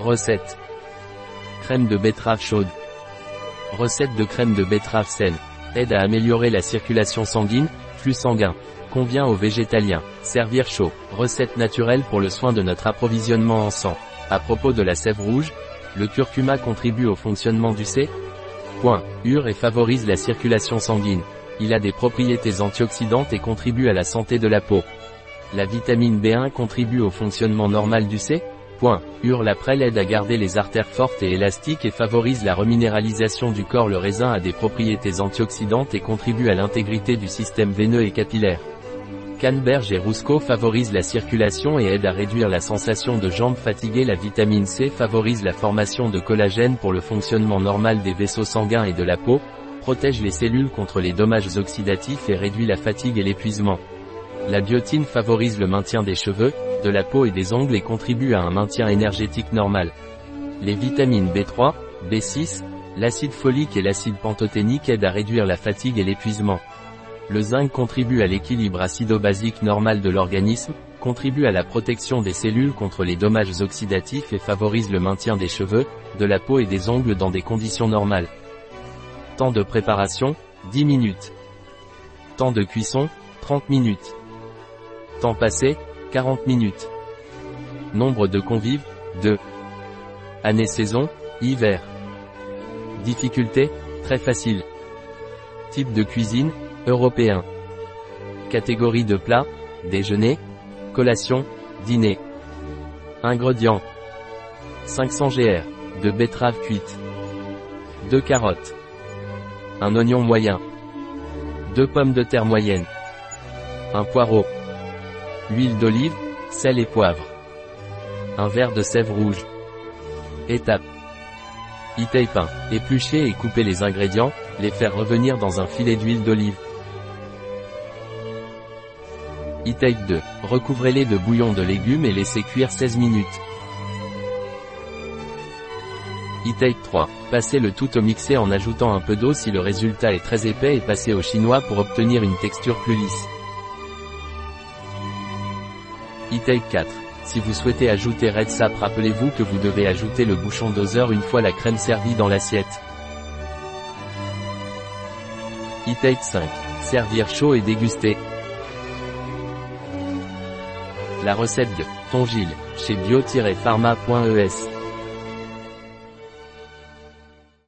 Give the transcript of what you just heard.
Recette. Crème de betterave chaude. Recette de crème de betterave saine. Aide à améliorer la circulation sanguine, flux sanguin. Convient aux végétaliens. Servir chaud. Recette naturelle pour le soin de notre approvisionnement en sang. À propos de la sève rouge, le curcuma contribue au fonctionnement du C. Point. Ure et favorise la circulation sanguine. Il a des propriétés antioxydantes et contribue à la santé de la peau. La vitamine B1 contribue au fonctionnement normal du C. Point. Hurle-après aide à garder les artères fortes et élastiques et favorise la reminéralisation du corps. Le raisin a des propriétés antioxydantes et contribue à l'intégrité du système veineux et capillaire. Canneberge et Rousco favorisent la circulation et aident à réduire la sensation de jambes fatiguées. La vitamine C favorise la formation de collagène pour le fonctionnement normal des vaisseaux sanguins et de la peau, protège les cellules contre les dommages oxydatifs et réduit la fatigue et l'épuisement. La biotine favorise le maintien des cheveux, de la peau et des ongles et contribue à un maintien énergétique normal. Les vitamines B3, B6, l'acide folique et l'acide pantothénique aident à réduire la fatigue et l'épuisement. Le zinc contribue à l'équilibre acido-basique normal de l'organisme, contribue à la protection des cellules contre les dommages oxydatifs et favorise le maintien des cheveux, de la peau et des ongles dans des conditions normales. Temps de préparation, 10 minutes. Temps de cuisson, 30 minutes. Temps passé, 40 minutes. Nombre de convives, 2. Année-saison, hiver. Difficulté, très facile. Type de cuisine, européen. Catégorie de plat, déjeuner, collation, dîner. Ingrédients. 500 gr. de betterave cuite. 2 carottes. Un oignon moyen. 2 pommes de terre moyennes. Un poireau. Huile d'olive, sel et poivre. Un verre de sève rouge. Étape. e pain. Éplucher et couper les ingrédients, les faire revenir dans un filet d'huile d'olive. e 2. Recouvrez-les de bouillon de légumes et laissez cuire 16 minutes. e 3. Passez le tout au mixé en ajoutant un peu d'eau si le résultat est très épais et passez au chinois pour obtenir une texture plus lisse e 4. Si vous souhaitez ajouter Red Sap rappelez-vous que vous devez ajouter le bouchon doseur une fois la crème servie dans l'assiette. e 5. Servir chaud et déguster. La recette de Tongil, chez bio-pharma.es